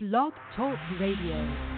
Blog Talk Radio.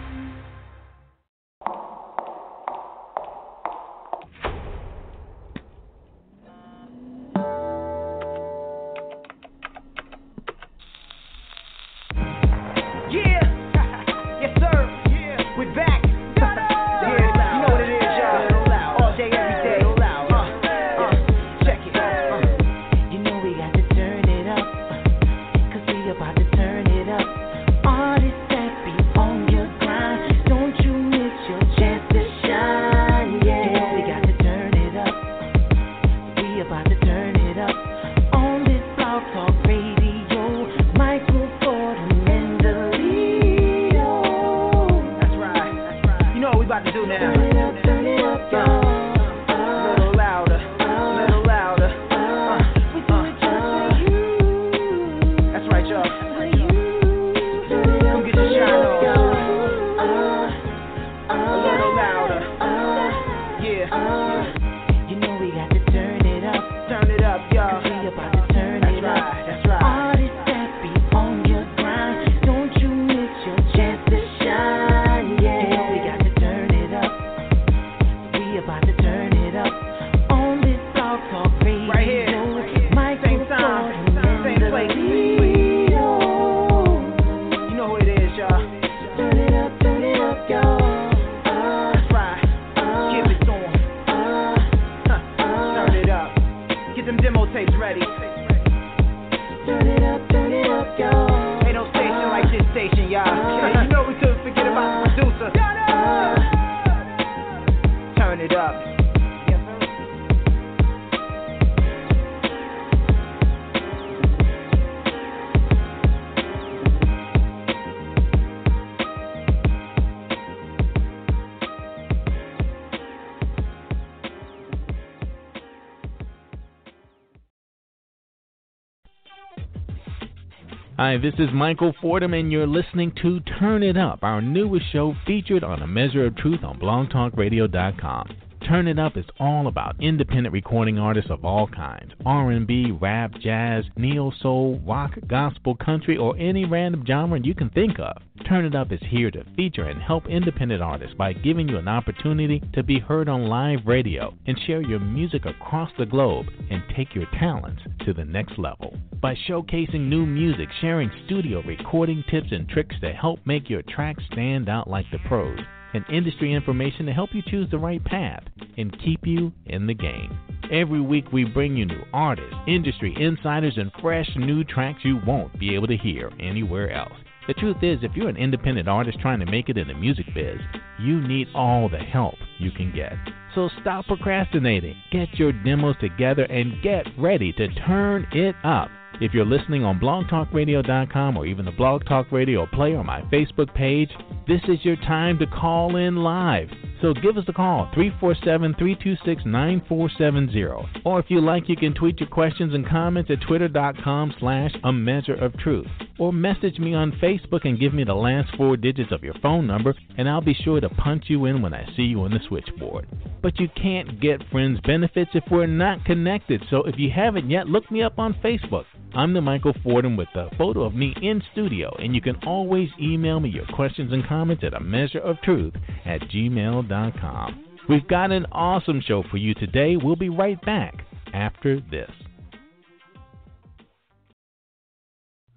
Hi, this is Michael Fordham, and you're listening to Turn It Up, our newest show featured on A Measure of Truth on BlogTalkRadio.com. Turn It Up is all about independent recording artists of all kinds R&B, rap, jazz, neo soul, rock, gospel, country, or any random genre you can think of. Turn It Up is here to feature and help independent artists by giving you an opportunity to be heard on live radio and share your music across the globe and take your talents to the next level. By showcasing new music, sharing studio recording tips and tricks to help make your tracks stand out like the pros, and industry information to help you choose the right path and keep you in the game. Every week we bring you new artists, industry insiders, and fresh new tracks you won't be able to hear anywhere else. The truth is, if you're an independent artist trying to make it in the music biz, you need all the help you can get. So stop procrastinating, get your demos together, and get ready to turn it up. If you're listening on blogtalkradio.com or even the Blog Talk Radio player or my Facebook page, this is your time to call in live. So give us a call, 347 326 9470. Or if you like, you can tweet your questions and comments at twitter.com slash a measure of truth. Or message me on Facebook and give me the last four digits of your phone number, and I'll be sure to punch you in when I see you on the switchboard. But you can't get friends benefits if we're not connected, so if you haven't yet, look me up on Facebook. I'm the Michael Fordham with a photo of me in studio, and you can always email me your questions and comments at a measure of truth at gmail.com. We've got an awesome show for you today. We'll be right back after this.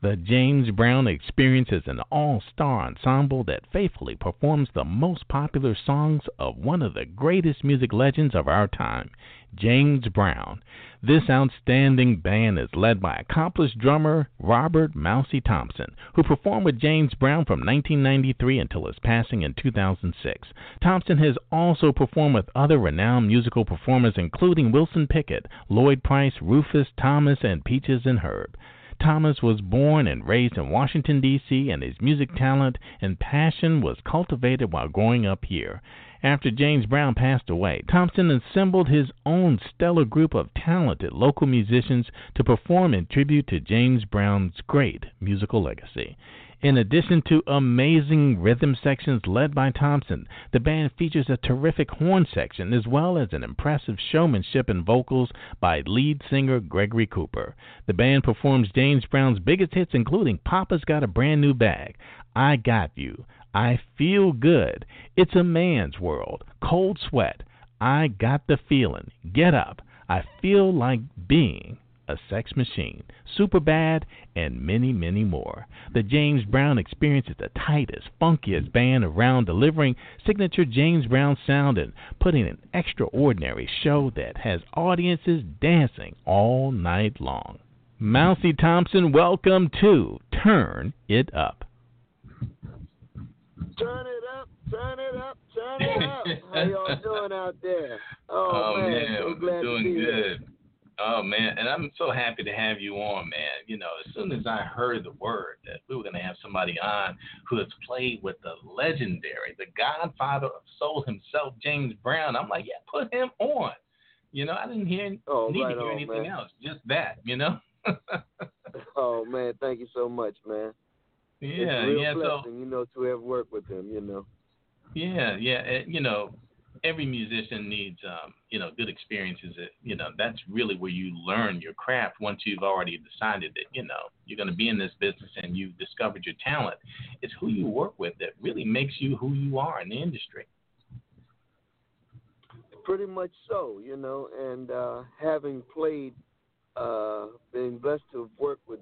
The James Brown Experience is an all star ensemble that faithfully performs the most popular songs of one of the greatest music legends of our time, James Brown. This outstanding band is led by accomplished drummer Robert Mousey Thompson, who performed with James Brown from 1993 until his passing in 2006. Thompson has also performed with other renowned musical performers, including Wilson Pickett, Lloyd Price, Rufus Thomas, and Peaches and Herb. Thomas was born and raised in Washington, D.C., and his music talent and passion was cultivated while growing up here. After James Brown passed away, Thompson assembled his own stellar group of talented local musicians to perform in tribute to James Brown's great musical legacy. In addition to amazing rhythm sections led by Thompson, the band features a terrific horn section as well as an impressive showmanship and vocals by lead singer Gregory Cooper. The band performs James Brown's biggest hits, including Papa's Got a Brand New Bag, I got you. I feel good. It's a man's world. Cold sweat. I got the feeling. Get up. I feel like being a sex machine, super bad, and many, many more. The James Brown Experience is the tightest, funkiest band around, delivering signature James Brown sound and putting an extraordinary show that has audiences dancing all night long. Mousey Thompson, welcome to Turn It Up. Turn it up, turn it up, turn it up. How y'all doing out there? Oh, Oh, man, man, so we're glad doing to be here. good. Oh man, and I'm so happy to have you on, man. You know, as soon as I heard the word that we were going to have somebody on who has played with the legendary, the godfather of soul himself, James Brown, I'm like, yeah, put him on. You know, I didn't hear Oh, need right to hear on, anything man. else, just that. You know. Oh man, thank you so much, man. Yeah, real yeah. So you know, to have worked with them, You know. Yeah, yeah. you know, every musician needs, um, you know, good experiences. That, you know, that's really where you learn your craft once you've already decided that, you know, you're going to be in this business and you've discovered your talent. It's who you work with that really makes you who you are in the industry. Pretty much so, you know, and uh, having played, uh, being blessed to have worked with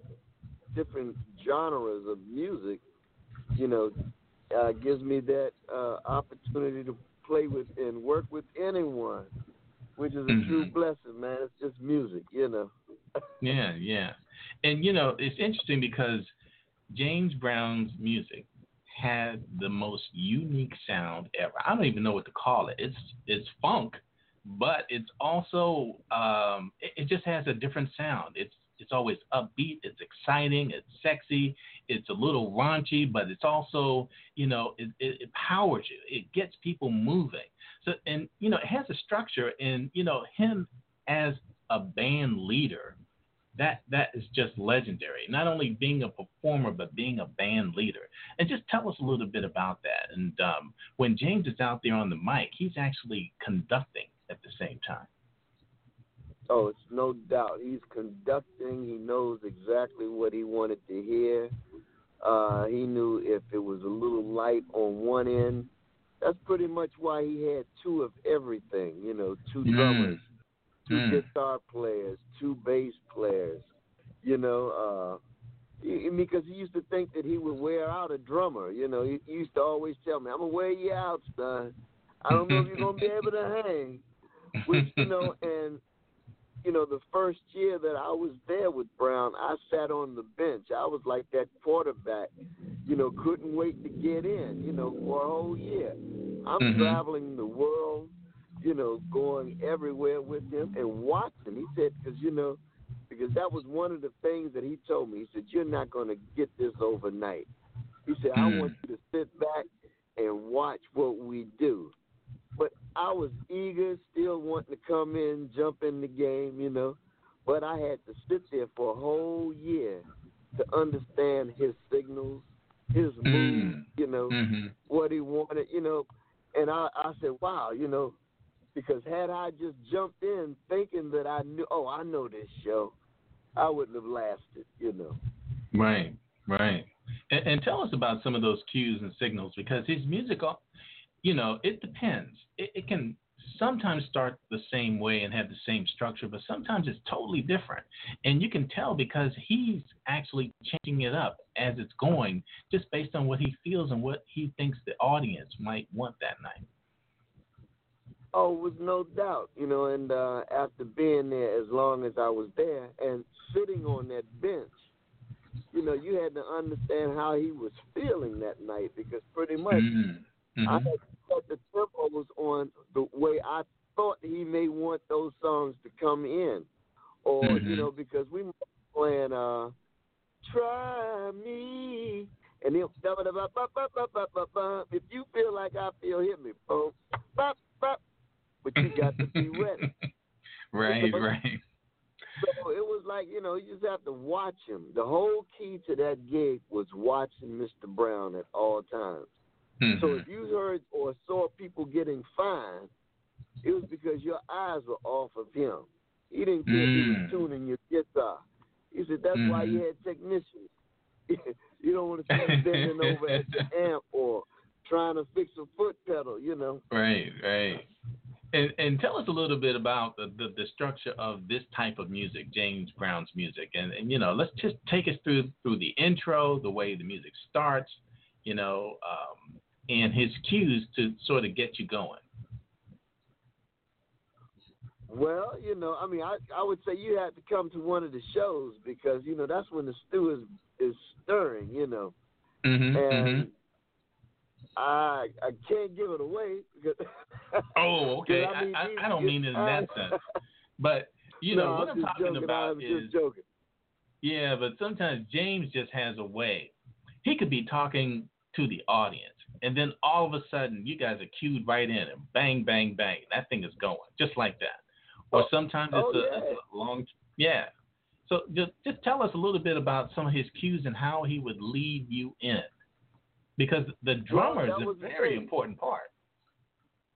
different genres of music, you know, uh, gives me that uh, opportunity to play with and work with anyone, which is a true Mhm. blessing, man. It's just music, you know. Yeah, yeah. And, you know, it's interesting because James Brown's music had the most unique sound ever. I don't even know what to call it. It's it's funk, but it's also um, it, it just has a different sound. It's it's always upbeat. It's exciting. It's sexy. It's a little raunchy, but it's also you know it, it, it powers you. It gets people moving. So and you know it has a structure, and you know him as a band leader that that is just legendary. Not only being a performer, but being a band leader. And just tell us a little bit about that. And um, when James is out there on the mic, he's actually conducting at the same time. Oh, it's no doubt. He's conducting. He knows exactly what he wanted to hear. Uh, he knew if it was a little light on one end. That's pretty much why he had two of everything. You know, two Mm. drummers, two Mm. guitar players, two bass players. You know, uh, because he used to think that he would wear out a drummer. You know, he, he used to always tell me, "I'm gonna wear you out, son. I don't know if you're gonna be able to hang." Which you know, and you know, the first year that I was there with Brown, I sat on the bench. I was like that quarterback, you know, couldn't wait to get in, you know, for a whole year. I'm Mhm. traveling the world, you know, going everywhere with him and watching. He said, because, you know, because that was one of the things that he told me. He said, You're not going to get this overnight. He said, I Mm. want you to sit back and watch what we do. But I was eager, still wanting to come in, jump in the game, you know. But I had to sit there for a whole year to understand his signals, his moves, Mm. you know, hmm what he wanted, you know. And I, I said, wow, you know, because had I just jumped in thinking that I knew, oh, I know this show, I wouldn't have lasted, you know. Right, right. And, and tell us about some of those cues and signals because his music, you know, it depends. It, it can sometimes start the same way and have the same structure, but sometimes it's totally different. And you can tell because he's actually changing it up as it's going, just based on what he feels and what he thinks the audience might want that night. Oh, with no doubt, you know, and uh, after being there as long as I was there and sitting on that bench, you know, you had to understand how he was feeling that night because pretty much Mhm. I Mhm. had set the tempos on the way I thought he may want those songs to come in, or you Mhm. know, because we were playing uh, "Try Me," and he'll if you feel like I feel, hit me, boom, bop, bop. But you got to be ready. right, right. So it was like, you know, you just have to watch him. The whole key to that gig was watching Mr. Brown at all times. So Mhm. if you heard or saw people getting fined, it was because your eyes were off of him. He didn't care he Mm. was tuning your guitar. He said that's why you had technicians. you don't want to him bending over at the amp or trying to fix a foot pedal. You know. Right, right. And and tell us a little bit about the, the, the structure of this type of music, James Brown's music, and and you know, let's just take us through through the intro, the way the music starts, you know, um, and his cues to sort of get you going. Well, you know, I mean, I I would say you had to come to one of the shows because you know that's when the stew is is stirring, you know, Mm-hmm, and I I can't give it away because. Oh, okay. I I, mean, I, he- I don't mean it in that sense, but you No, know what I'm I'm talking joking. about I'm is joking. Yeah, but sometimes James just has a way. He could be talking to the audience, and then all of a sudden, you guys are cued right in, and bang, bang, bang, that thing is going just like that. Or sometimes it's, Oh, a, yeah. it's a long, yeah. So just just tell us a little bit about some of his cues and how he would lead you in, because the drummer that is a very important part.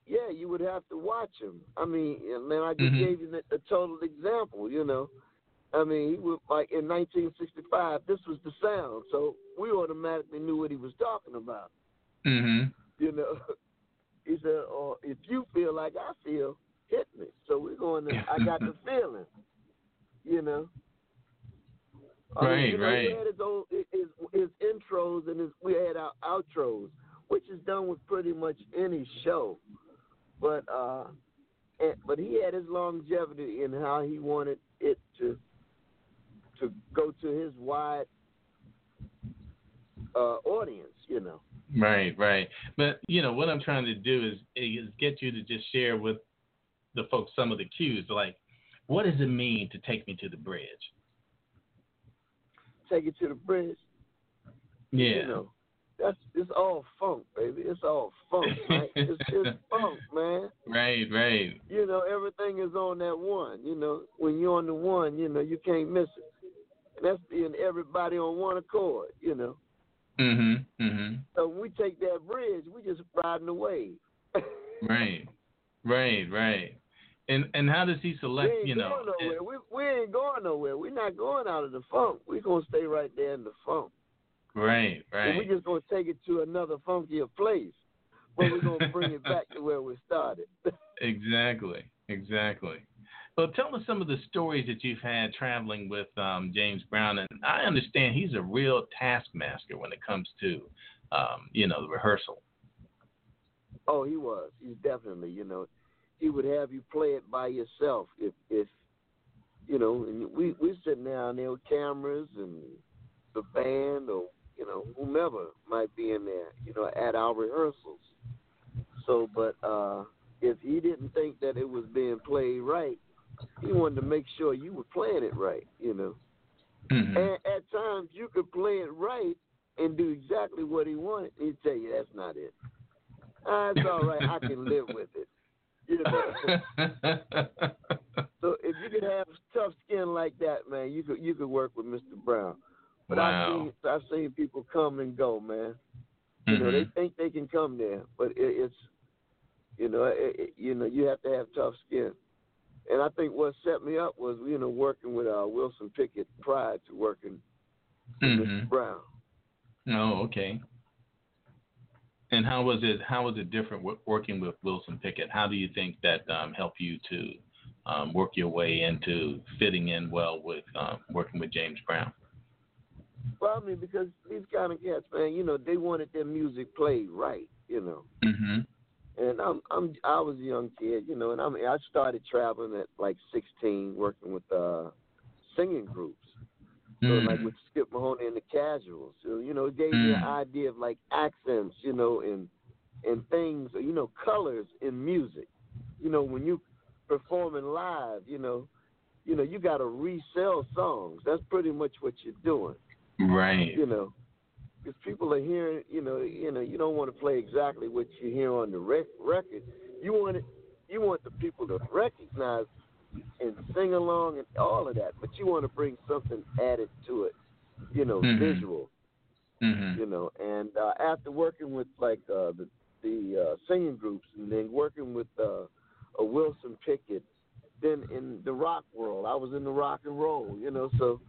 Yeah, you would have to watch him. I mean, man, I just Mhm. gave you a total example. You know, I mean, he was like in 1965. This was the sound, so we automatically knew what he was talking about. Mm-hmm. You know, he said, "Or if you feel like I feel, hit me." So we're going to. I got the feeling. You know. I mean, Right, you know, right. He had his own his, his intros and his we had our outros, which is done with pretty much any show. But uh, and, but he had his longevity in how he wanted it to to go to his wide uh, audience. You know. Right, right. But you know what I'm trying to do is is get you to just share with the folks some of the cues, like what does it mean to take me to the bridge? Take it to the bridge. Yeah. You know, that's it's all funk, baby. It's all funk, right? it's, it's funk, man. Right, right. You know, everything is on that one. You know, when you're on the one, you know, you can't miss it. And that's being everybody on one accord. You know, Mhm. Mhm. so when we take that bridge, we just riding the wave. Right. Right, right. And and how does he select, you know? We we ain't going nowhere. We're not going out of the funk. We're gonna stay right there in the funk. Right, And right. we're just gonna take it to another funkier place. But we're gonna bring it back to where we started. Exactly, exactly. Well, tell us some of the stories that you've had traveling with um, James Brown, and I understand he's a real taskmaster when it comes to, um, you know, the rehearsal. Oh, he was. He's definitely, you know, he would have you play it by yourself if, if, you know, and we we sitting down there with cameras and the band or you know whomever might be in there, you know, at our rehearsals. So, but uh if he didn't think that it was being played right, he wanted to make sure you were playing it right, you know. Mhm. And at times you could play it right and do exactly what he wanted. He'd tell you that's not it. Ah, it's all right. I can live with it. You know. so if you could have tough skin like that, man, you could you could work with Mr. Brown. But I've seen I've seen people come and go, man. You know, they Mhm. think they can come there, but it, it's you know, it, you know, you have to have tough skin. And I think what set me up was, you know, working with uh, Wilson Pickett prior to working with Mr. Mhm. Brown. Oh, okay. And how was it? How was it different working with Wilson Pickett? How do you think that um, helped you to um, work your way into fitting in well with um, working with James Brown? Well, I mean, because these kind of cats, man, you know, they wanted their music played right, you know. Mm-hmm. And I'm I'm I was a young kid, you know, and I mean I started traveling at like 16, working with uh singing groups. So Mm. like with Skip Mahoney and the Casuals. So, you know, it gave me an Mm. idea of like accents, you know, and and things, you know, colors in music. You know, when you performing live, you know, you know, you got to resell songs. That's pretty much what you're doing Right. you know, because people are hearing, you know, you know, you don't want to play exactly what you hear on the rec- record. You want it, you want the people to recognize and sing along and all of that, but you want to bring something added to it, you know, Mhm. visual, Mm-hmm. you know. And uh, after working with like uh, the the uh, singing groups, and then working with uh, a Wilson Pickett, then in the rock world, I was in the rock and roll, you know, so.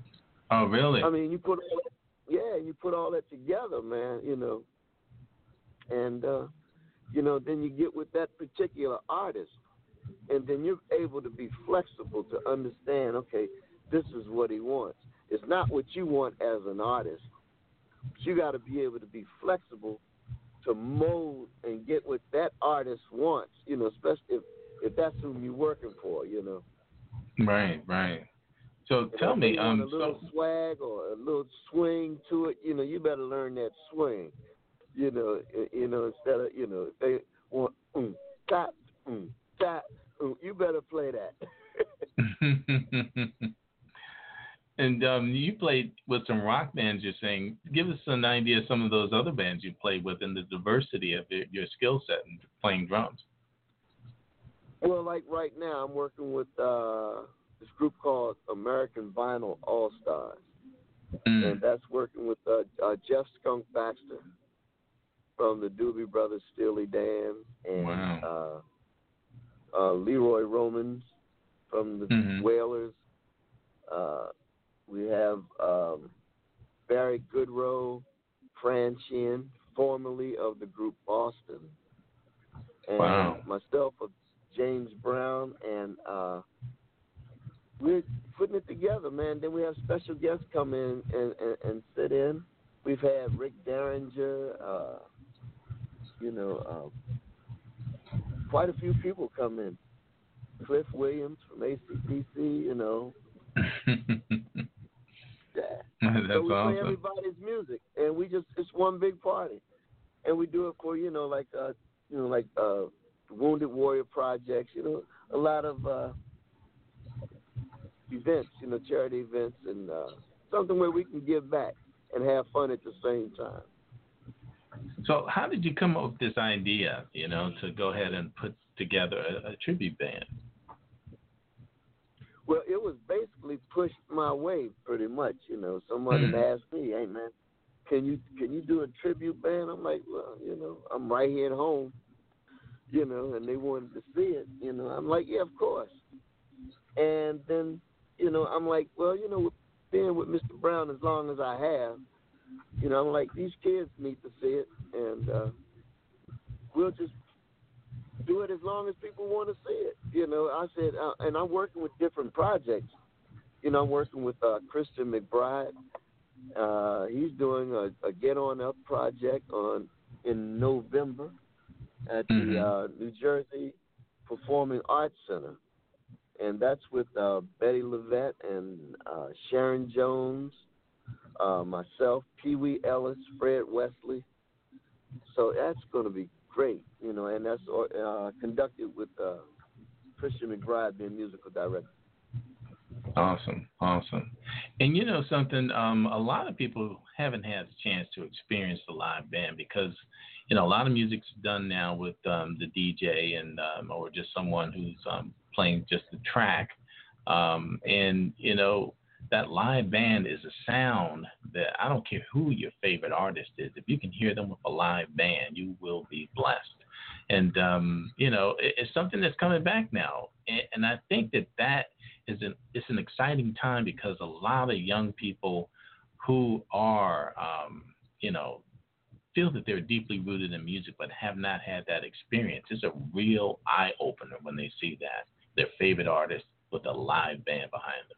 Oh, really? I mean, you put all yeah, you put all that together, man. You know, and uh, you know, then you get with that particular artist, and then you're able to be flexible to understand. Okay, this is what he wants. It's not what you want as an artist. You got to be able to be flexible to mold and get what that artist wants. You know, especially if if that's whom you're working for. You know. Right, right. So tell me, um, a little so swag or a little swing to it. You know, you better learn that swing. You know, you know instead of you know if they want mm, tap, mm, tap, mm, you better play that. and um, you played with some rock bands. You're saying, give us an idea of some of those other bands you played with and the diversity of your, your skill set in playing drums. well, like right now, I'm working with uh, this group called American Vinyl All Stars, Mm. and that's working with uh, uh, Jeff Skunk Baxter from the Doobie Brothers, Steely Dan, and Wow. uh, uh, Leroy Romans from the Mhm. Wailers. Uh, we have um, Barry Goudreau, Fran Chin, formerly of the group Boston, and Wow. myself, James Brown, and uh, we're putting it together, man. Then we have special guests come in and, and, and sit in. We've had Rick Derringer, uh, you know, uh, quite a few people come in. Cliff Williams from AC/DC, you know. Yeah. That's so we play awesome. everybody's music, and we just it's one big party, and we do it for you know like uh you know like uh Wounded Warrior projects, you know a lot of uh events, you know charity events, and uh something where we can give back and have fun at the same time. So, how did you come up with this idea, you know, to go ahead and put together a, a tribute band? Well, it was basically pushed my way pretty much. You know, someone Mm. asked me, "Hey, man, can you can you do a tribute band?" I'm like, "Well, you know, I'm right here at home." You know, and they wanted to see it. You know, I'm like, "Yeah, of course." And then, you know, I'm like, "Well, you know, being with Mr. Brown as long as I have, you know, I'm like, these kids need to see it, and uh, we'll just do it as long as people want to see it. You know, I said, uh, and I'm working with different projects. You know, I'm working with uh, Christian McBride. Uh, he's doing a, a Get On Up project on in November at the uh, New Jersey Performing Arts Center, and that's with uh, Bettye LaVette and uh, Sharon Jones, uh, myself, Pee Wee Ellis, Fred Wesley. So that's going to be great, you know, and that's uh, conducted with uh, Christian McBride, being musical director. Awesome, awesome. And you know something, um, a lot of people haven't had the chance to experience the live band because, you know, a lot of music's done now with um, the DJ and um, or just someone who's um, playing just the track. Um, and you know, that live band is a sound that I don't care who your favorite artist is. If you can hear them with a live band, you will be blessed. And um, you know, it, it's something that's coming back now, and, and I think that that is an it's an exciting time because a lot of young people who are um, you know feel that they're deeply rooted in music but have not had that experience. It's a real eye opener when they see that their favorite artist with a live band behind them.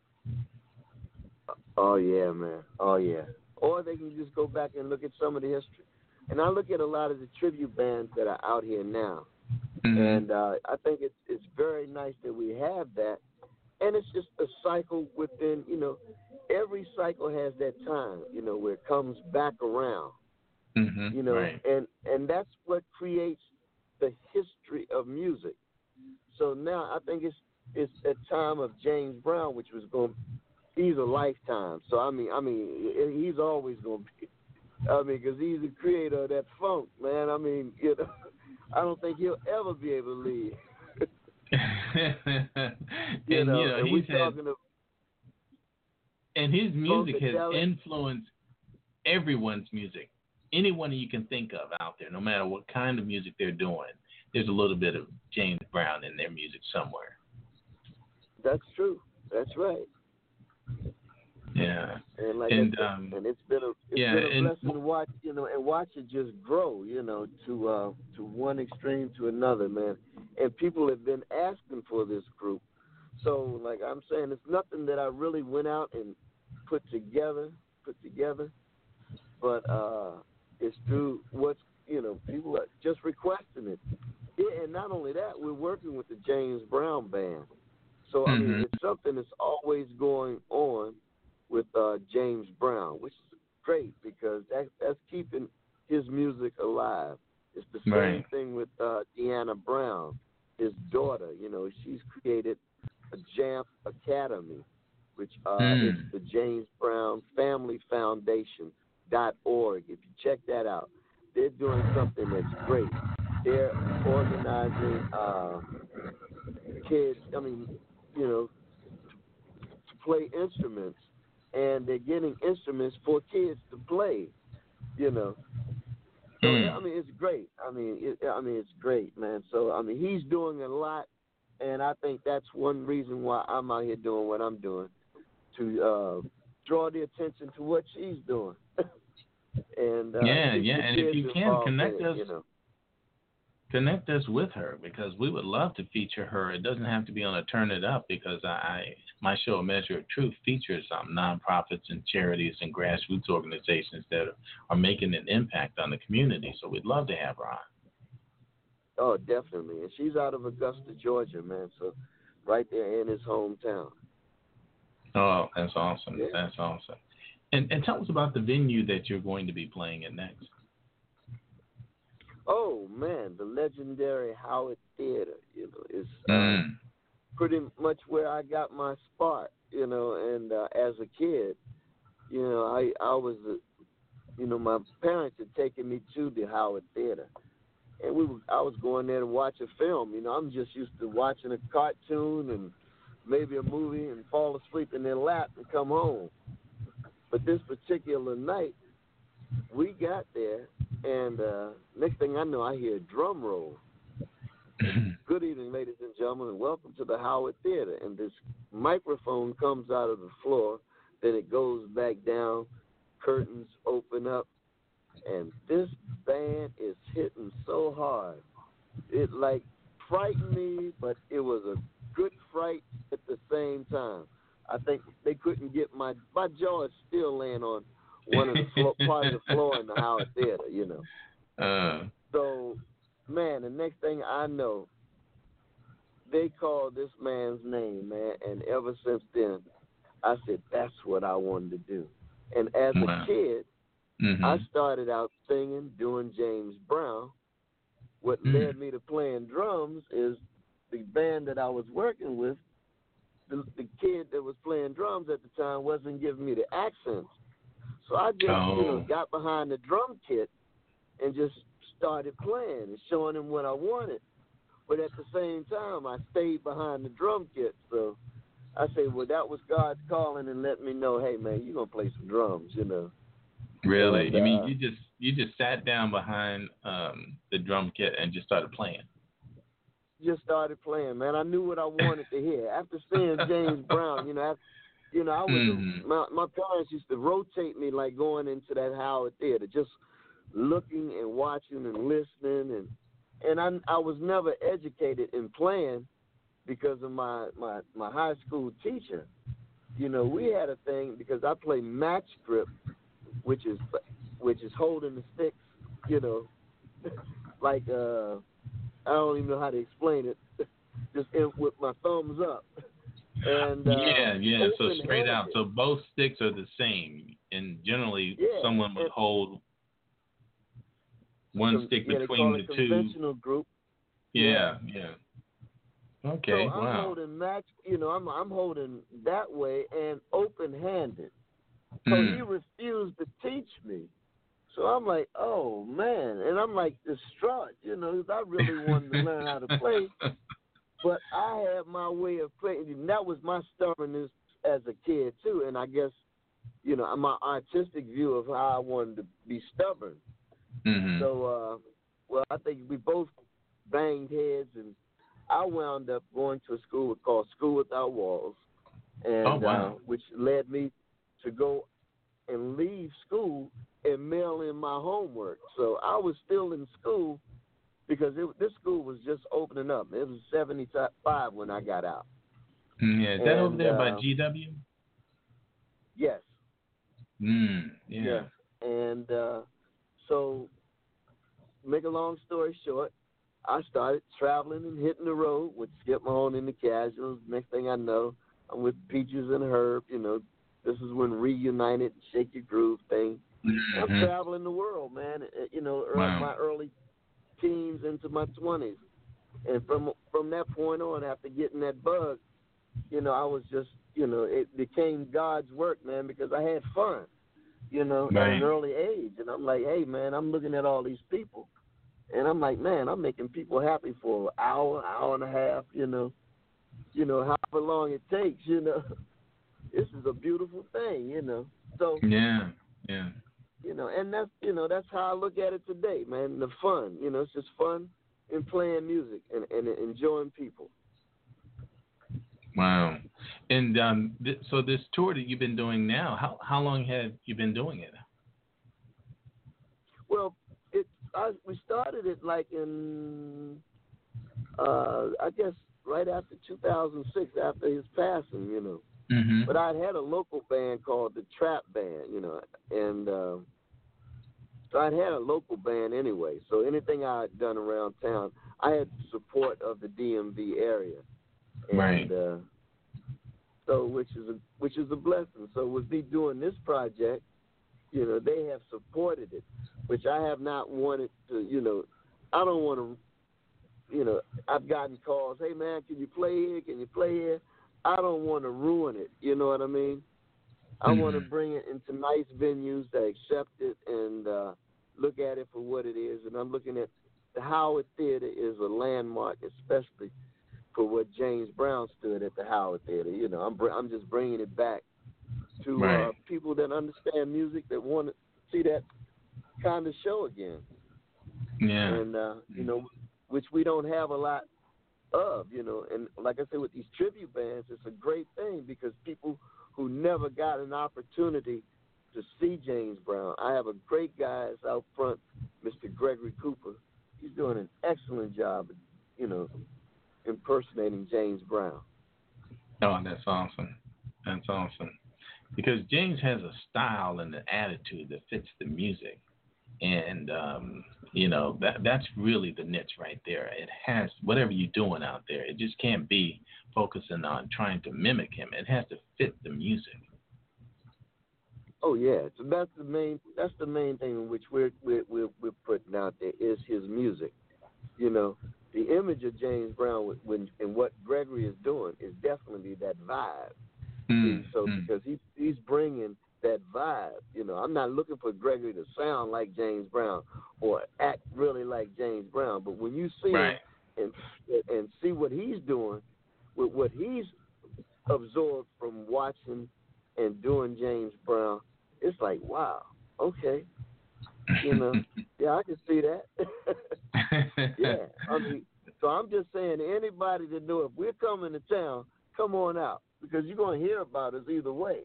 Oh yeah, man. Oh yeah. Or they can just go back and look at some of the history. And I look at a lot of the tribute bands that are out here now, and uh, I think it's it's very nice that we have that. And it's just a cycle within, you know, every cycle has that time, you know, where it comes back around. Mhm, you know, right. and and that's what creates the history of music. So now I think it's it's a time of James Brown, which was going. He's a lifetime. So I mean, I mean, he's always going to be. I mean, because he's the creator of that funk, man. I mean, you know, I don't think he'll ever be able to leave. and You know, you know, and he's had to and his music has influenced everyone's music. Anyone you can think of out there, no matter what kind of music they're doing, there's a little bit of James Brown in their music somewhere. That's true. That's right. Yeah. And like And, said, um, and it's been a it's yeah, been a and- blessing to watch, you know, and watch it just grow, you know, to uh to one extreme to another, man. And people have been asking for this group. So like I'm saying, it's nothing that I really went out and put together, put together, but uh it's through what's you know people are just requesting it. Yeah, and not only that, we're working with the James Brown band. So I mean, Mhm. it's something that's always going on with uh, James Brown, which is great because that, that's keeping his music alive. It's the same Right. thing with uh, Deanna Brown, his daughter. You know, she's created a Jamf Academy, which uh, Hmm. is the James Brown Family Foundation dot org. If you check that out, they're doing something that's great. They're organizing uh, kids. I mean, you know, to play instruments, and they're getting instruments for kids to play. You know, so Mm. I mean, it's great. I mean, it, I mean, it's great, man. So I mean, he's doing a lot, and I think that's one reason why I'm out here doing what I'm doing to uh, draw the attention to what she's doing. and uh, Yeah, yeah, and if you can, connect us- You know. Connect us with her because we would love to feature her. It doesn't have to be on a Turn It Up because I, my show A Measure of Truth features um, nonprofits and charities and grassroots organizations that are making an impact on the community. So we'd love to have her on. Oh, definitely. And she's out of Augusta, Georgia, man. So right there in his hometown. Oh, that's awesome. Yeah. That's awesome. And and tell us about the venue that you're going to be playing at next. Oh man, the legendary Howard Theater, you know, is uh, Mm. pretty much where I got my spark, you know, and uh, as a kid, you know, I I was uh, you know, my parents had taken me to the Howard Theater. And we were, I was going there to watch a film, you know, I'm just used to watching a cartoon and maybe a movie and fall asleep in their lap and come home. But this particular night, we got there, and uh, next thing I know, I hear a drum roll. Good evening, ladies and gentlemen, and welcome to the Howard Theater. And this microphone comes out of the floor, then it goes back down, curtains open up, and this band is hitting so hard. It like frightened me, but it was a good fright at the same time. I think they couldn't get my my jaw is still laying on one of the floor, part of the floor in the Howard Theater, you know. Uh, So, man, the next thing I know, they called this man's name, man, and ever since then, I said that's what I wanted to do. And as Wow. a kid, mhm. I started out singing, doing James Brown. What Mm. led me to playing drums is the band that I was working with. The, the kid that was playing drums at the time wasn't giving me the accents, so I just you know Oh. got behind the drum kit and just started playing and showing him what I wanted. But at the same time, I stayed behind the drum kit. So I say, well, that was God's calling and let me know, hey man, you're gonna play some drums, you know. Really? And, you mean uh, you just you just sat down behind um, the drum kit and just started playing? just started playing, man. I knew what I wanted to hear. After seeing James Brown, you know, after, you know, I was Mhm. my my parents used to rotate me like going into that Howard Theater, just looking and watching and listening and and I I was never educated in playing because of my my my high school teacher. You know, we had a thing because I play match grip, which is which is holding the sticks, you know, like uh I don't even know how to explain it. Just in, with my thumbs up. And uh, yeah, yeah. So straight out. So both sticks are the same, and generally Yeah, someone would hold one stick yeah, between the two. Group. Yeah, yeah. Okay, so I'm wow. holding match. You know, I'm I'm holding that way and open-handed. So Mm. he refused to teach me. So I'm like, oh man, and I'm like distraught. You know, I really wanted to learn how to play, but I had my way of playing. And that was my stubbornness as a kid too. And I guess, you know, my artistic view of how I wanted to be stubborn. Mm-hmm. So, uh, well, I think we both banged heads, and I wound up going to a school called School Without Walls, and Oh, wow. uh, which led me, to go and leave school and mail in my homework. So I was still in school because it, this school was just opening up. It was 75 when I got out. Mm, yeah, is that over there by uh, GW? Yes. Mm, yeah. Yes. And uh, so, make a long story short, I started traveling and hitting the road with Skip Mahoney and the Casuals. Next thing I know, I'm with Peaches and Herb. You know, this is when Reunited, Shake Your Groove thing. I'm Mhm. traveling the world, man. uh, You know, early, Wow. my early teens into my twenties, and from from that point on, after getting that bug, you know, I was just, you know, it became God's work, man, because I had fun, you know, at an early age, and I'm like, hey, man, I'm looking at all these people, and I'm like, man, I'm making people happy for an hour, hour and a half, you know, you know, however long it takes, you know. This is a beautiful thing, you know. So Yeah, yeah. You know, and that's you know that's how I look at it today, man. The fun, you know, it's just fun in playing music and, and enjoying people. Wow. And um, th- so this tour that you've been doing now, how how long have you been doing it? Well, it I, we started it like in uh I guess right after 2006, after his passing, you know. Mm-hmm. But I'd had a local band called the Trap Band, you know, and uh, so I'd had a local band anyway. So anything I had done around town, I had support of the DMV area, and Right. uh, so which is a which is a blessing. So with me doing this project, you know, they have supported it, which I have not wanted to. You know, I don't want to. You know, I've gotten calls. Hey man, can you play here? Can you play here? I don't want to ruin it. You know what I mean? I want to bring it into nice venues that accept it and uh, look at it for what it is. And I'm looking at the Howard Theater is a landmark, especially for what James Brown stood at the Howard Theater. You know, I'm br- I'm just bringing it back to uh, people that understand music that want to see that kind of show again Yeah. and uh, you know, which we don't have a lot of, you know. And like I said, with these tribute bands, it's a great thing because people who never got an opportunity to see James Brown. I have a great guy that's out front, Mr. Gregory Cooper. He's doing an excellent job, you know, impersonating James Brown. Oh, that's awesome. That's awesome. Because James has a style and an attitude that fits the music. And um, you know, that that's really the niche right there. It has whatever you're doing out there, it just can't be focusing on trying to mimic him. It has to fit the music. Oh yeah, so that's the main that's the main thing in which we're we're we're, we're putting out there is his music. You know, the image of James Brown with- when and what Gregory is doing is definitely that vibe. Mm, So mm. because he he's bringing that vibe. You know, I'm not looking for Gregory to sound like James Brown or act really like James Brown, but when you see Right and and see what he's doing with what he's absorbed from watching and doing James Brown, it's like wow, okay, you know, yeah, I can see that. yeah, I mean, so I'm just saying, anybody that know if we're coming to town, come on out because you're gonna hear about us either way.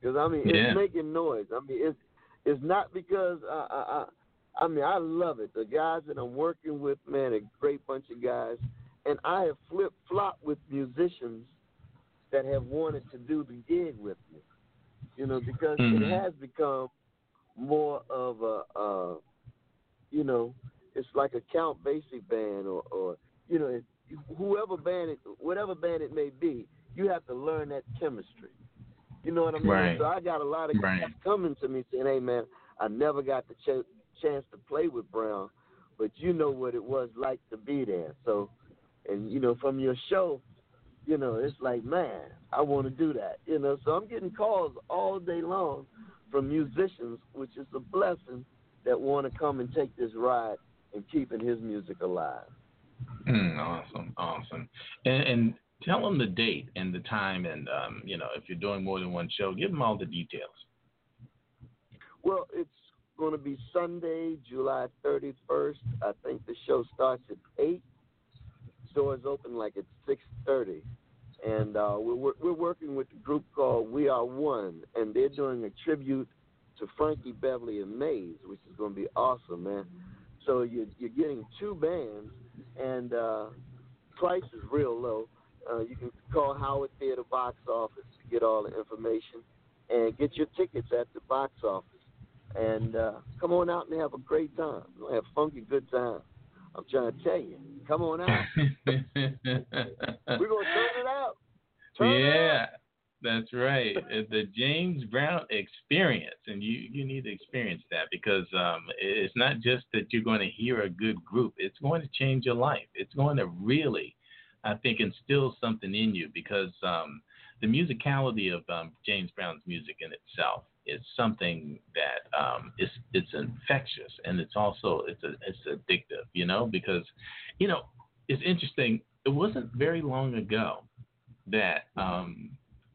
Because I mean, it's Yeah. making noise. I mean, it's it's not because I, I I I mean I love it. The guys that I'm working with, man, a great bunch of guys, and I have flip flopped with musicians that have wanted to do the gig with me. You know, because Mhm. it has become more of a, uh, you know, it's like a Count Basie band or, or you know, it, whoever band it, whatever band it may be, you have to learn that chemistry. You know what I mean? Right. So I got a lot of Right. guys coming to me saying, "Hey, man, I never got the ch- chance to play with Brown, but you know what it was like to be there." So, and you know, from your show, you know, it's like, man, I want to do that. You know, so I'm getting calls all day long from musicians, which is a blessing that want to come and take this ride and keeping his music alive. Mm, awesome, awesome. And, and tell them the date and the time, and um, you know, if you're doing more than one show, give them all the details. Well, it's going to be Sunday, July 31st. I think the show starts at 8. Doors open like at 6.30. and uh, we're we're working with a group called We Are One, and they're doing a tribute to Frankie Beverly and Maze, which is going to be awesome, man. So you're you're getting two bands, and uh, price is real low. Uh, you can call Howard Theater box office to get all the information, and get your tickets at the box office. And uh, come on out and have a great time. We'll have funky good time. I'm trying to tell you. Come on out. We're gonna turn it out. Turn it yeah, out. that's right. Uh, the James Brown experience, and you you need to experience that because um, it's not just that you're going to hear a good group. It's going to change your life. It's going to really, I think, instills something in you because um, the musicality of um, James Brown's music in itself is something that um, is it's infectious and it's also it's a, it's addictive, you know, because you know it's interesting. It wasn't very long ago that um,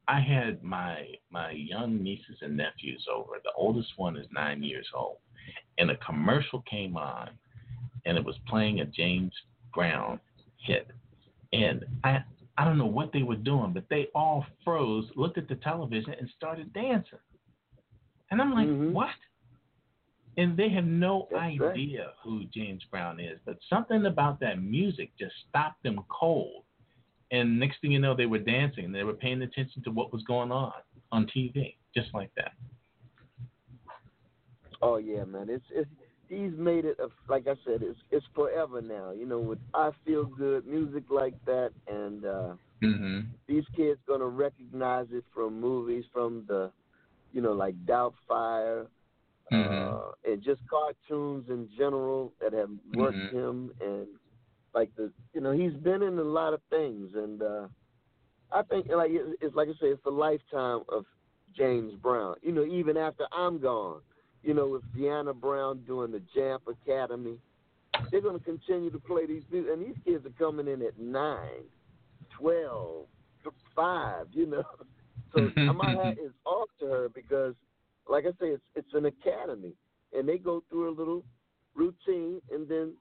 I had my my young nieces and nephews over. The oldest one is nine years old, and a commercial came on, and it was playing a James Brown hit, and I I don't know what they were doing, but they all froze, looked at the television, and started dancing. And I'm like, Mhm. what? And they have no That's right. idea who James Brown is, but something about that music just stopped them cold. And next thing you know, they were dancing. They were paying attention to what was going on on TV, just like that. Oh yeah, man. It's it's he's made it a, like I said, it's it's forever now. You know, with I feel good music like that, and uh, hmm these kids gonna recognize it from movies, from the, you know, like Doubtfire, Mhm. uh, and just cartoons in general that have worked Mhm. him, and like the, you know, he's been in a lot of things, and uh, I think like it's like I say, it's the lifetime of James Brown. You know, even after I'm gone, you know, with Deanna Brown doing the Jamp Academy, they're going to continue to play these music, and these kids are coming in at nine, twelve, five. You know, so my hat is off to her because, like I say, it's it's an academy, and they go through a little routine, and then,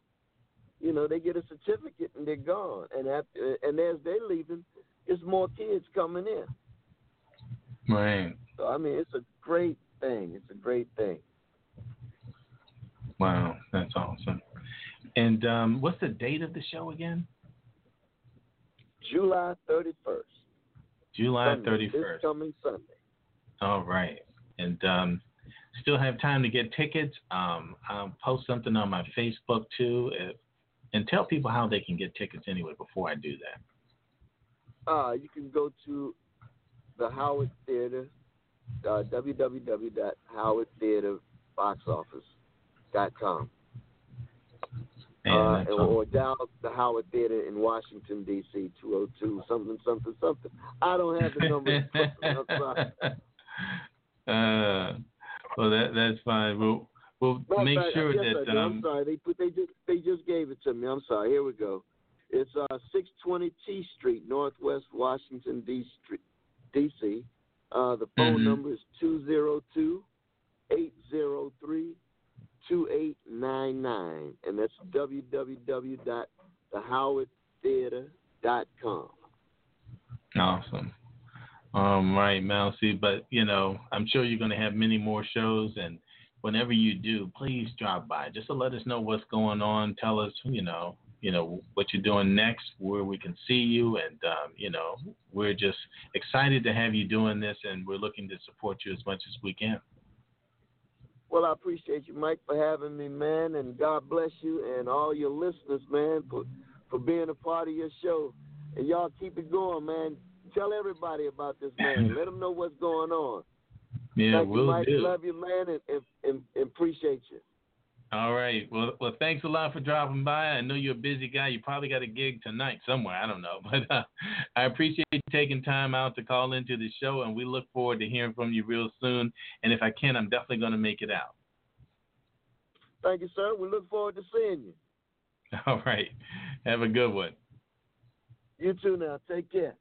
you know, they get a certificate and they're gone, and after, and as they're leaving, there's more kids coming in. Right. So I mean, it's a great thing. It's a great thing. Wow, that's awesome. And um, what's the date of the show again? July 31st. July Sunday, thirty This coming Sunday. All right. And um, still have time to get tickets. Um, I'll post something on my Facebook too, if, and tell people how they can get tickets anyway. Before I do that. Uh, you can go to the Howard Theater, uh, www.howardtheaterboxoffice.com. And Uh, or, or dial the Howard Theater in Washington, D.C., 202 something, something, something. I don't have the number. I'm sorry. uh, well, that that's fine. We'll we'll make sure yes, I that. I'm um. sorry. They put they just they just gave it to me. I'm sorry. Here we go. It's uh 620 T Street, Northwest Washington D Street, DC. Uh, the phone Mhm. number is 202 803 2899, and that's www.thehowardtheater.com. Awesome. Right, Mousey. But you know, I'm sure you're going to have many more shows, and whenever you do, please drop by just to let us know what's going on. Tell us, you know, you know what you're doing next, where we can see you, and um, you know, we're just excited to have you doing this, and we're looking to support you as much as we can. Well, I appreciate you, Mike, for having me, man, and God bless you and all your listeners, man, for for being a part of your show. And y'all keep it going, man. Tell everybody about this, man. Let them know what's going on. Yeah, Thank you, we'll Mike. do. Love you, man, and, and, and appreciate you. All right. Well, well, thanks a lot for dropping by. I know you're a busy guy. You probably got a gig tonight somewhere. I don't know, but uh, I appreciate you taking time out to call into the show, and we look forward to hearing from you real soon. And if I can, I'm definitely going to make it out. Thank you, sir. We look forward to seeing you. All right. Have a good one. You too now. Take care.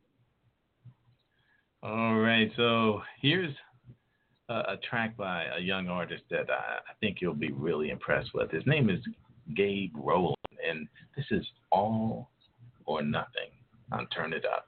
All right. So here's a track by a young artist that I, I think you'll be really impressed with. His name is Gabe Rowland, and this is All or Nothing on Turn It Up.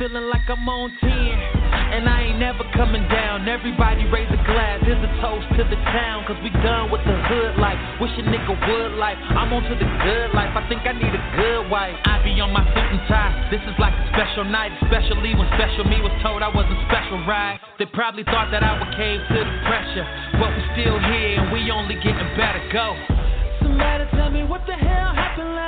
feeling like I'm on 10. And I ain't never coming down. Everybody raise a glass. Here's a toast to the town. Cause we done with the hood life. Wish a nigga would life. I'm on to the good life. I think I need a good wife. I be on my feet and tie. This is like a special night. Especially when special me was told I wasn't special, right? They probably thought that I would cave to the pressure. But we still here and we only getting better. Go. Somebody tell me what the hell happened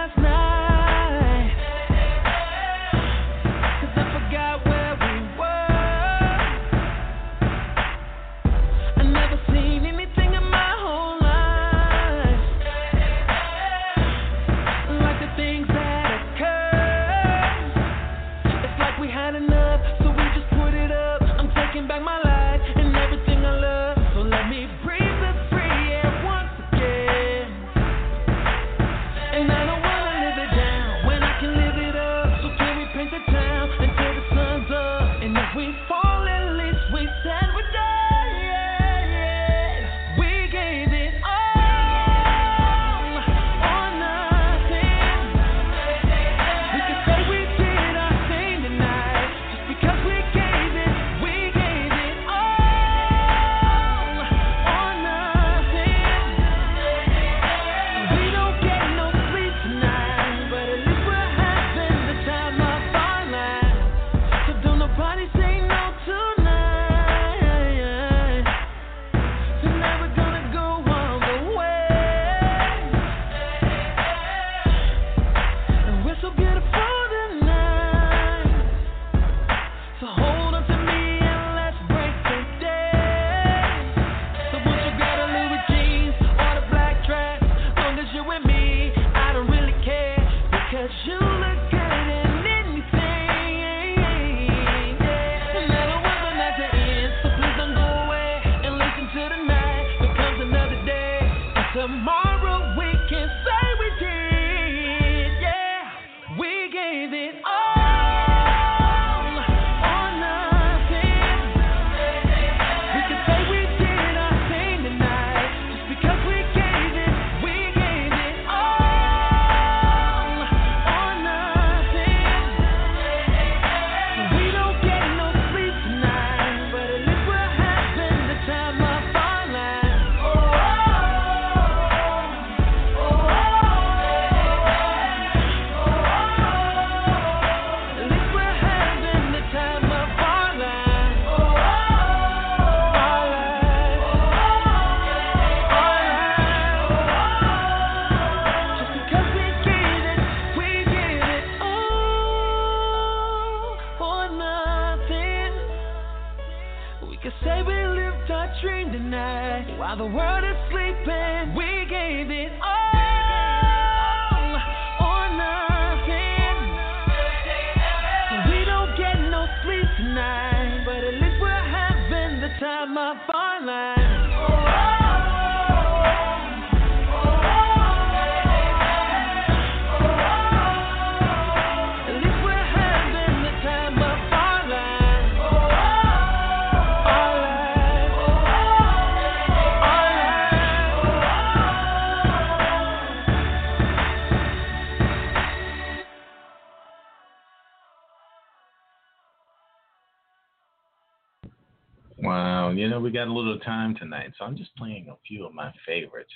time tonight, so I'm just playing a few of my favorites.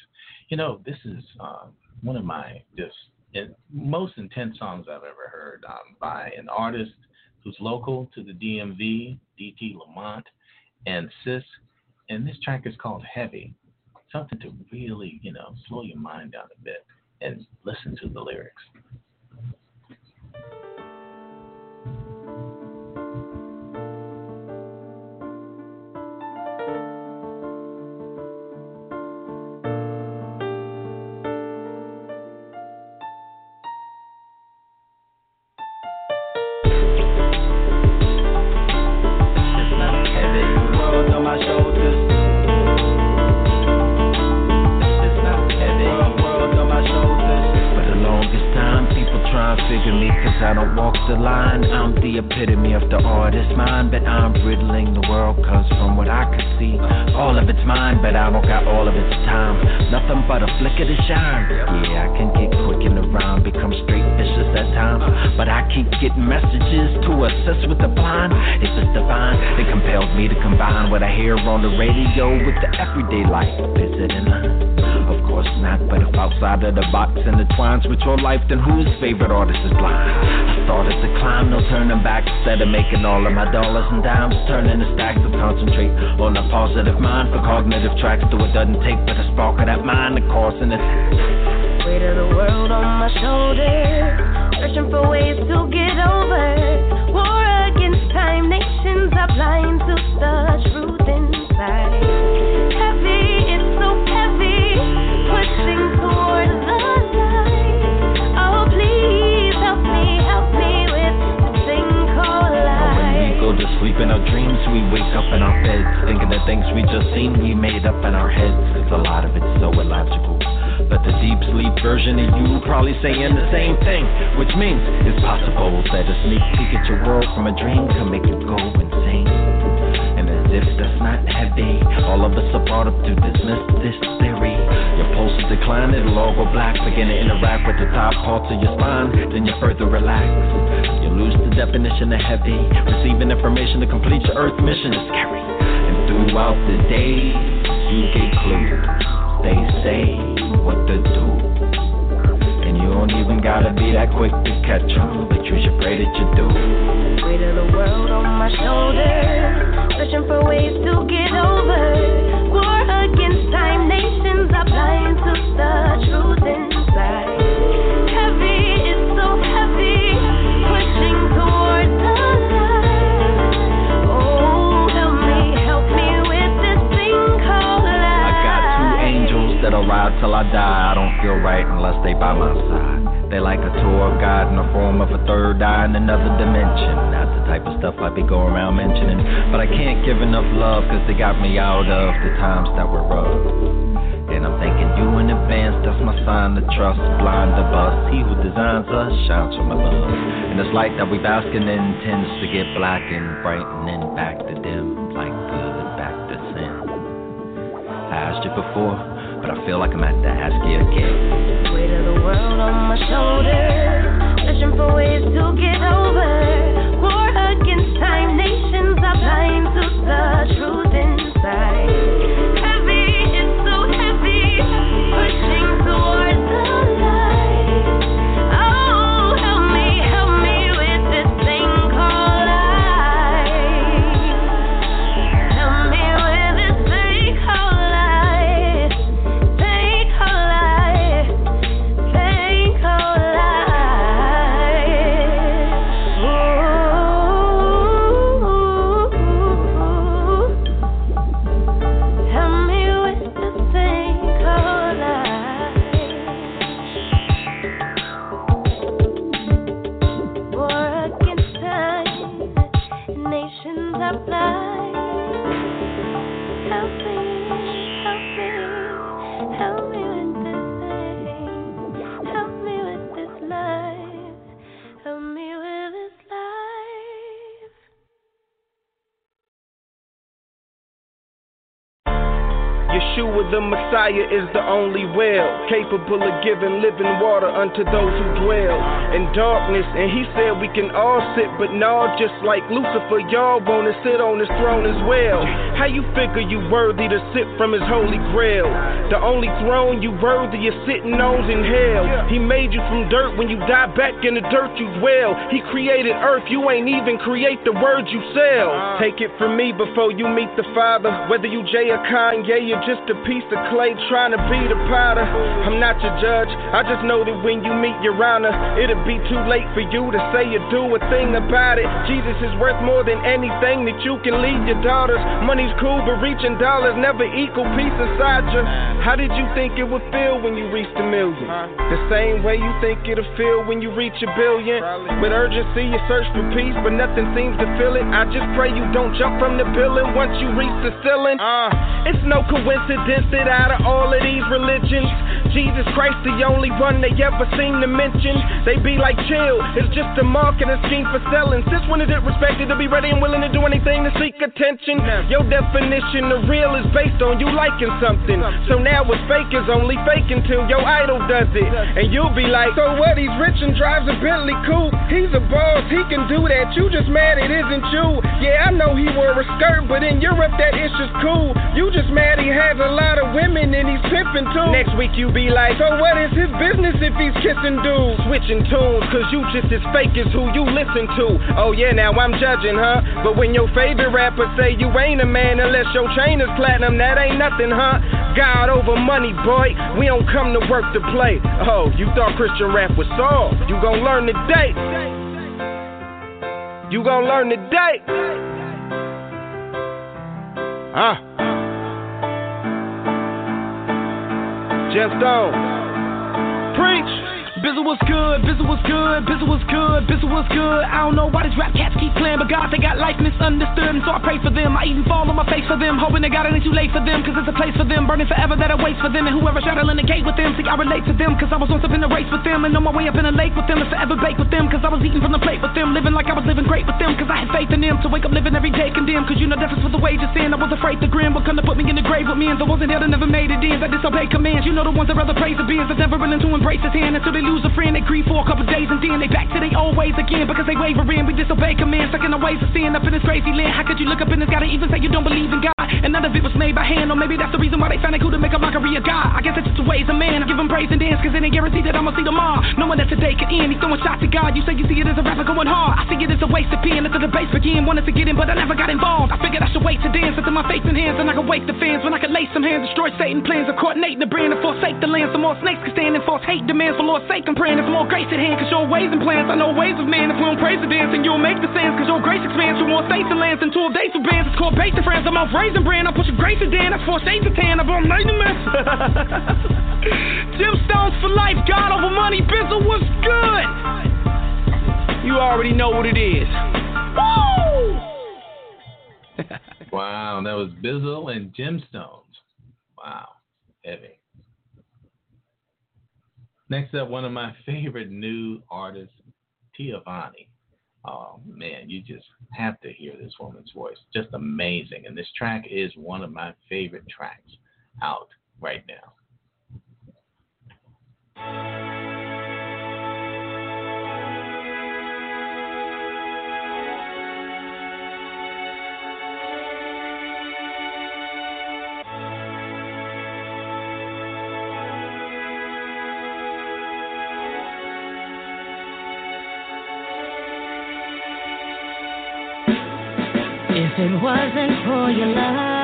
You know, this is um, one of my just in, most intense songs I've ever heard um, by an artist who's local to the DMV, DT Lamont, and Sis. And this track is called Heavy, something to really, you know, slow your mind down a bit and listen to the lyrics. by the flick of the shine. Yeah, I can get quick in the rhyme, become straight vicious at times. But I keep getting messages to assist with the blind. If It's divine. It compels me to combine what I hear on the radio with the everyday life. Is it in line? Of course not, but if outside of the box intertwines with your life, then whose favorite artist is blind? I thought it's a climb, no turning back. Instead of making all of my dollars and dimes, turning to stacks to concentrate on a positive mind for cognitive tracks. Though it doesn't take but a spark of that mind to cause an attack. Weight of the world on my shoulders. Searching for ways to get over. War against time, nations are blind to the sleep in our dreams, we wake up in our beds, thinking the things we just seen we made up in our heads. Cause a lot of it's so illogical. But the deep sleep version of you probably saying the same thing, which means it's possible that a sneak peek at your world from a dream can make you go insane. And as if that's not heavy, all of us are brought up to dismiss this theory. Your pulse it'll all go black. Begin to interact with the top parts of your spine, then you further relax. You lose the definition of heavy. Receiving information to complete your earth mission is scary. And throughout the day, you get clues. They say what to do. And you don't even gotta be that quick to catch 'em, but you should pray that you do. Weight of the world on my shoulders. Searching for ways to get over. War against time, nations are blind to the truth inside. Heavy, it's so heavy. Pushing towards the light. Oh, help me, help me with this thing called life. I got two angels that'll ride till I die. I don't feel right unless they by my side. They like a tour guide in the form of a third eye in another dimension. Not the type of stuff I be going around mentioning. But I can't give enough love cause they got me out of the times that were rough. And I'm thanking you in advance, that's my sign to trust. Blind of us, he who designs us shines from above. And this light that we bask in tends to get black and brightening back to dim, like good back to sin. I asked you before, but I feel like I'm at to ask you again. Weight of the world on my shoulders. Searching for ways to get over. War against time, nations are blind to the truth inside. The Messiah is the only well, capable of giving living water unto those who dwell in darkness. And he said we can all sit, but no, just like Lucifer, y'all wanna sit on his throne as well. How you figure you worthy to sit from his holy grail? The only throne you worthy is sitting on in hell. He made you from dirt when you die back in the dirt you dwell. He created earth, you ain't even create the words you sell. Take it from me before you meet the Father. Whether you Jay or Kanye, you're just a piece of clay trying to be the powder. I'm not your judge, I just know that when you meet your honor, it'll be too late for you to say or do a thing about it. Jesus is worth more than anything that you can leave your daughters. Money's cool, but reaching dollars never equal peace inside you. How did you think it would feel when you reached a million? The same way you think it'll feel when you reach a billion. With urgency, you search for peace, but nothing seems to fill it. I just pray you don't jump from the building once you reach the ceiling. Uh, it's no coincidence that out of all of these religions, Jesus Christ, the only one they ever seem to mention. They be like, chill, it's just a marketing scheme for selling. Since when is it respected to be ready and willing to do anything to seek attention? Your definition of real is based on you liking something. So now what's fake is only fake until your idol does it. And you'll be like, so what? He's rich and drives a Bentley coupe. He's a boss, he can do that. You just mad it isn't you. Yeah, I know he wore a skirt, but in Europe that is cool. You just mad he has a lot of women and he's pimping too. Next week you be like, so what is his business if he's kissing dudes? Switching tunes, cause you just as fake as who you listen to. Oh yeah, now I'm judging, huh? But when your favorite rapper say you ain't a man unless your chain is platinum, that ain't nothing, huh? God over money, boy. We don't come to work to play. Oh, you thought Christian rap was soft? You gon' learn today. You gon' learn today. Huh? Gemstone. Preach. Bizzle was good, Bizzle was good, Bizzle was good, Bizzle was good. I don't know why these rap cats keep playing, but God, they got life misunderstood, and so I pray for them. I even fall on my face for them, hoping they got it ain't too late for them, cause it's a place for them, burning forever that awaits for them, and whoever straddling the gate with them, see, I relate to them, cause I was once up in a race with them, and on my way up in a lake with them, and forever bake with them, cause I was eating from the plate with them, living like I was living great with them, cause I had faith in them, to wake up living every day condemned, cause you know difference with the wages sin. I was afraid to grin, what come to put me in the grave with me, and I wasn't there that never made it in, that disobey commands, you know the ones that rather praise the beings, that never willing to embrace his hand until they lose a friend, they grieve for a couple days and then they back to their old ways again because they wavering. We disobey commands, stuck in the ways of sin up in this crazy land. How could you look up in this God and even say you don't believe in God? And none of it was made by hand, or maybe that's the reason why they found it cool to make a mockery of God. I guess it's just the ways of man. I give him praise and dance because it ain't guaranteed that I'ma see tomorrow. Knowing that today could end, he's throwing shots at God. You say you see it as a rapper going hard. I see it as a waste of pen. Let the debates begin. Wanted to get in, but I never got involved. I figured I should wait to dance until my faith in hands, and I could wake the fans when I could lay some hands, destroy Satan plans of coordinating the brand and forsake the land. Some more snakes can stand and false hate demands for Lord's sake. I'm praying there's more grace at hand, cause your ways and plans. I know ways of man. If we don't praise the dance, and you'll make the sands, cause your grace expands more states and lands and 12 days for bands. It's called base friends. I'm off raising brand. I'm pushing grace and Dan. That's four shades of tan. I'm on night mess. Gemstones for life. God over money. Bizzle was good. You already know what it is. Wow, that was Bizzle and Gemstones. Wow, heavy. Next up, one of my favorite new artists, Tiavani. Oh man, you just have to hear this woman's voice. Just amazing. And this track is one of my favorite tracks out right now. It wasn't for your love,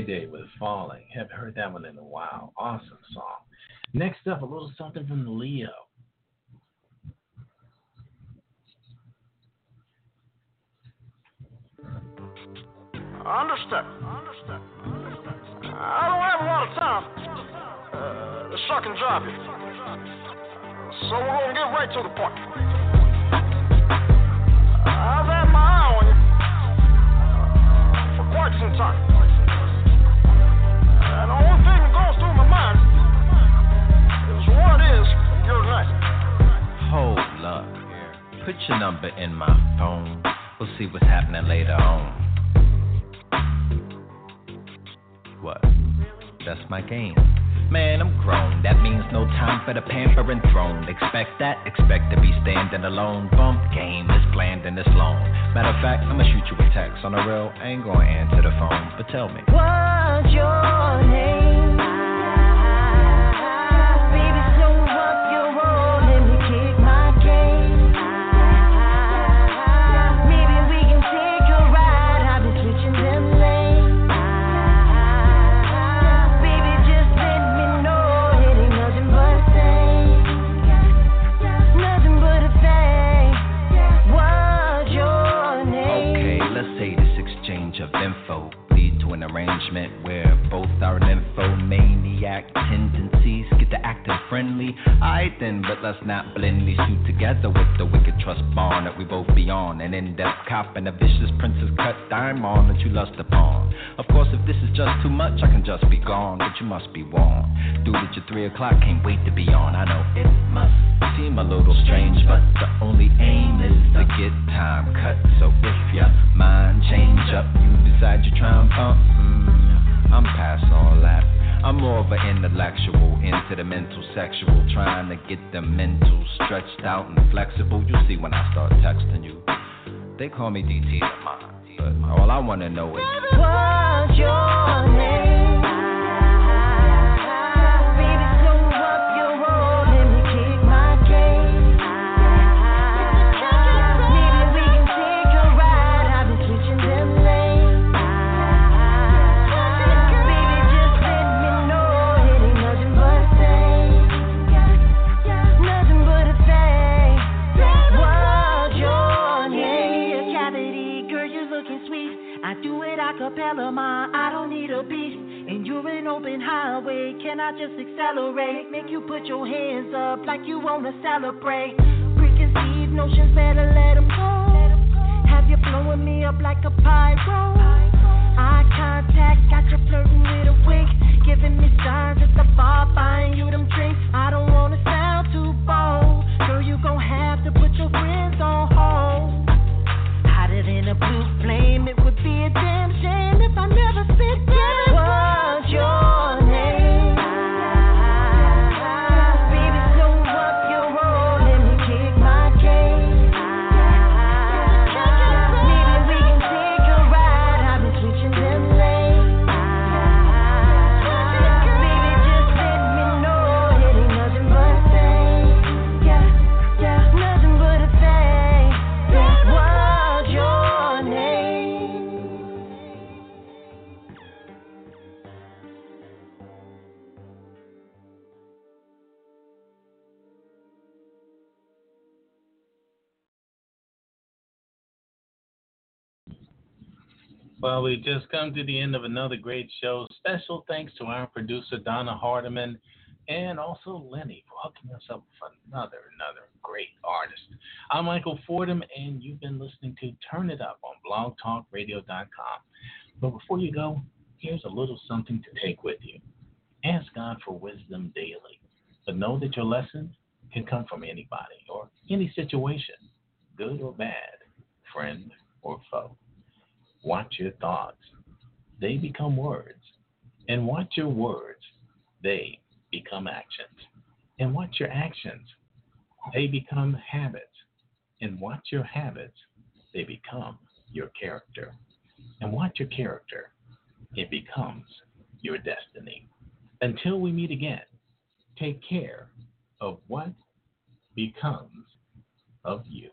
Day with Falling. Haven't heard that one in a while. Awesome song. Next up, a little something from Leo. Understood. Understood. Understood. I don't have a lot of time uh, to suck drive you. So we're going to get right to the point. I've had my eye on you parts and time. And the only thing that goes through my mind is what is your name? Hold up. Put your number in my phone. We'll see what's happening later on. What? That's my game man, I'm grown. That means no time for the pampering throne. Expect that, expect to be standing alone. Bump game is bland and it's long. Matter of fact, I'ma shoot you a text on the real. I ain't gonna answer the phone, but tell me. What's your name? In, but let's not blindly two together with the wicked trust bond that we both be on. An in depth cop and a vicious princess cut diamond that you lust upon. Of course, if this is just too much, I can just be gone, but you must be warned. Dude, at your 3 o'clock, can't wait to be on. I know it must seem a little strange, but the only aim is to get time cut. So if your mind change up, you decide you're trying pump. Mm, I'm past all that. I'm more of an intellectual, into the mental, sexual, trying to get the mental stretched out and flexible. You see when I start texting you. They call me DT but all I wanna know is What's your name? Do it a cappella, ma. I don't need a beat. And you're an open highway. Can I just accelerate? Make you put your hands up like you wanna celebrate. Preconceived notions, better let 'em go. Have you blowing me up like a pyro? Eye contact, got you flirting with a wink. Giving me signs at the bar, buying you them drinks. I don't wanna sound too bold. Girl, you gon' have to put your friends on. Blue flame, it would be a damn shame if I never fit Well, we've just come to the end of another great show. Special thanks to our producer Donna Hardiman and also Lenny for hooking us up with another another great artist. I'm Michael Fordham, and you've been listening to Turn It Up on BlogTalkRadio.com. But before you go, here's a little something to take with you. Ask God for wisdom daily, but know that your lesson can come from anybody or any situation, good or bad, friend or foe. Watch your thoughts. They become words. And watch your words. They become actions. And watch your actions. They become habits. And watch your habits. They become your character. And watch your character. It becomes your destiny. Until we meet again, take care of what becomes of you.